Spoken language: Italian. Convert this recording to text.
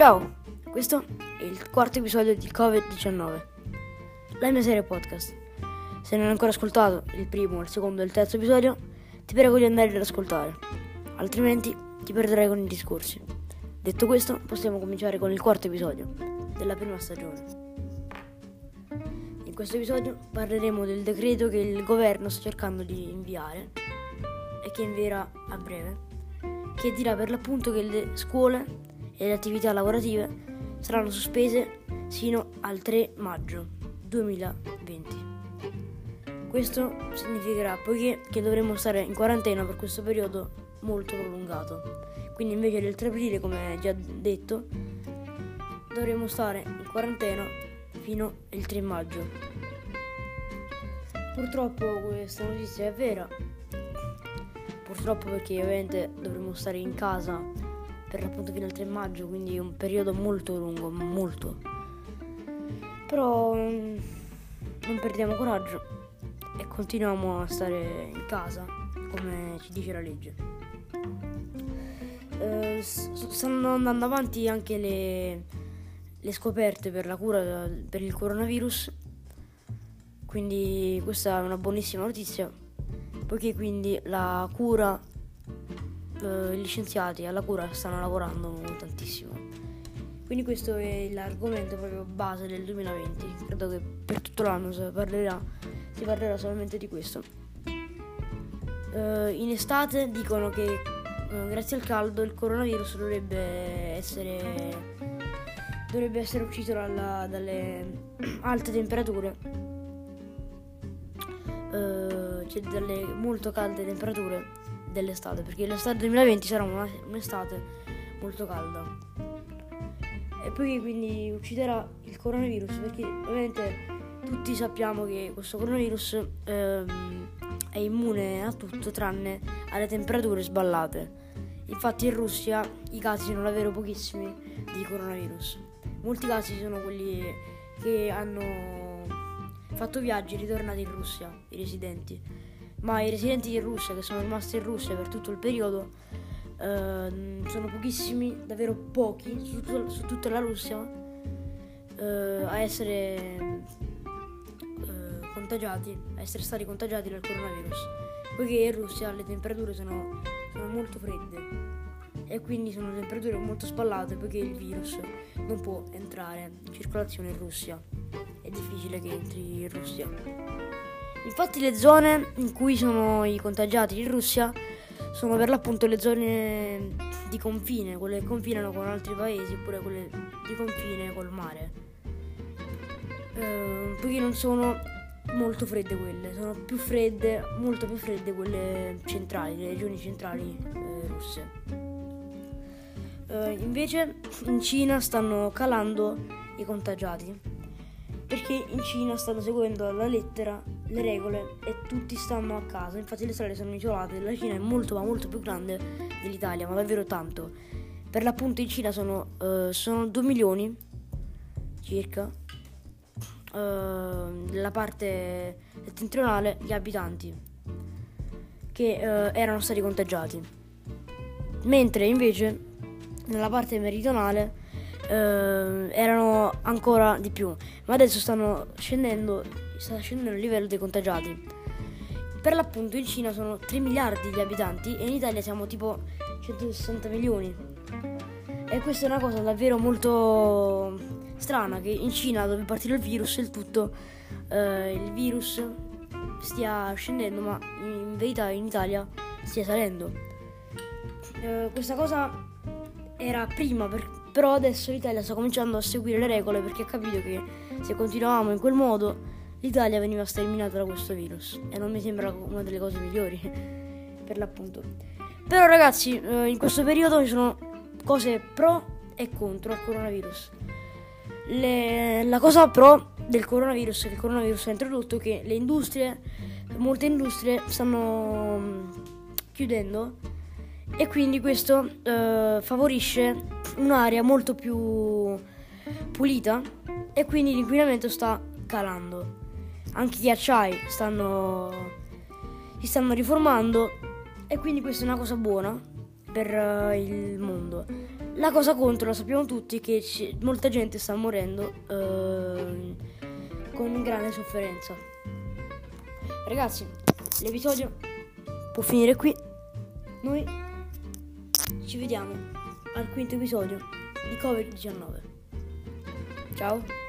Ciao, questo è il quarto episodio di Covid-19, la mia serie podcast. Se non hai ancora ascoltato il primo, il secondo e il terzo episodio, ti prego di andare ad ascoltare, altrimenti ti perderai con i discorsi. Detto questo, possiamo cominciare con il quarto episodio della prima stagione. In questo episodio parleremo del decreto che il governo sta cercando di inviare e che invierà a breve, che dirà per l'appunto che le scuole e le attività lavorative saranno sospese sino al 3 maggio 2020. Questo significherà poiché che dovremo stare in quarantena per questo periodo molto prolungato. Quindi invece del 3 aprile, come già detto, dovremo stare in quarantena fino al 3 maggio. Purtroppo questa notizia è vera. Purtroppo perché ovviamente dovremo stare in casa per l'appunto fino al 3 maggio, quindi un periodo molto lungo, molto. Però mm, non perdiamo coraggio e continuiamo a stare in casa, come ci dice la legge. Eh, stanno andando avanti anche le, le scoperte per la cura per il coronavirus, quindi questa è una buonissima notizia, poiché quindi la cura eh, i licenziati alla cura stanno lavorando tantissimo. Quindi questo è l'argomento proprio base del 2020. Credo che per tutto l'anno si parlerà, si parlerà solamente di questo. Uh, in estate dicono che uh, grazie al caldo il coronavirus dovrebbe essere dovrebbe essere ucciso dalla, dalle alte temperature uh, cioè dalle molto calde temperature dell'estate, perché l'estate 2020 sarà una, un'estate molto calda. E poi quindi ucciderà il coronavirus, perché ovviamente tutti sappiamo che questo coronavirus ehm, è immune a tutto tranne alle temperature sballate. Infatti in Russia i casi sono davvero pochissimi di coronavirus. Molti casi sono quelli che hanno fatto viaggi ritornati in Russia, i residenti ma i residenti di Russia che sono rimasti in Russia per tutto il periodo eh, sono pochissimi, davvero pochi su, tutto, su tutta la Russia eh, a essere eh, contagiati, a essere stati contagiati dal coronavirus, poiché in Russia le temperature sono, sono molto fredde e quindi sono temperature molto spallate poiché il virus non può entrare in circolazione in Russia. È difficile che entri in Russia. Infatti le zone in cui sono i contagiati in Russia sono per l'appunto le zone di confine, quelle che confinano con altri paesi oppure quelle di confine col mare. Eh, poiché non sono molto fredde quelle, sono più fredde, molto più fredde quelle centrali, le regioni centrali eh, russe. Eh, invece in Cina stanno calando i contagiati perché in Cina stanno seguendo alla lettera le regole e tutti stanno a casa. Infatti le strade sono isolate. La Cina è molto ma molto più grande dell'Italia, ma davvero tanto. Per l'appunto in Cina sono, uh, sono 2 milioni circa. Uh, nella parte settentrionale gli abitanti che uh, erano stati contagiati. Mentre invece nella parte meridionale eh, erano ancora di più, ma adesso stanno scendendo, sta scendendo il livello dei contagiati. Per l'appunto in Cina sono 3 miliardi di abitanti e in Italia siamo tipo 160 milioni. E questa è una cosa davvero molto strana che in Cina dove è partito il virus e il tutto eh, il virus stia scendendo ma in verità in Italia stia salendo. Eh, questa cosa era prima per, però adesso l'Italia sta cominciando a seguire le regole perché ha capito che se continuavamo in quel modo l'Italia veniva sterminata da questo virus e non mi sembra una delle cose migliori per l'appunto. Però ragazzi, eh, in questo periodo ci sono cose pro e contro il coronavirus. Le, la cosa pro del coronavirus che il coronavirus ha introdotto è che le industrie, molte industrie stanno mm, chiudendo e quindi questo eh, favorisce un'area molto più pulita e quindi l'inquinamento sta calando. Anche i ghiacciai stanno, si stanno riformando e quindi questa è una cosa buona per uh, il mondo. La cosa contro, lo sappiamo tutti, che c- molta gente sta morendo eh, con grande sofferenza. Ragazzi, l'episodio può finire qui. Noi ci vediamo al quinto episodio di Covid-19. Ciao.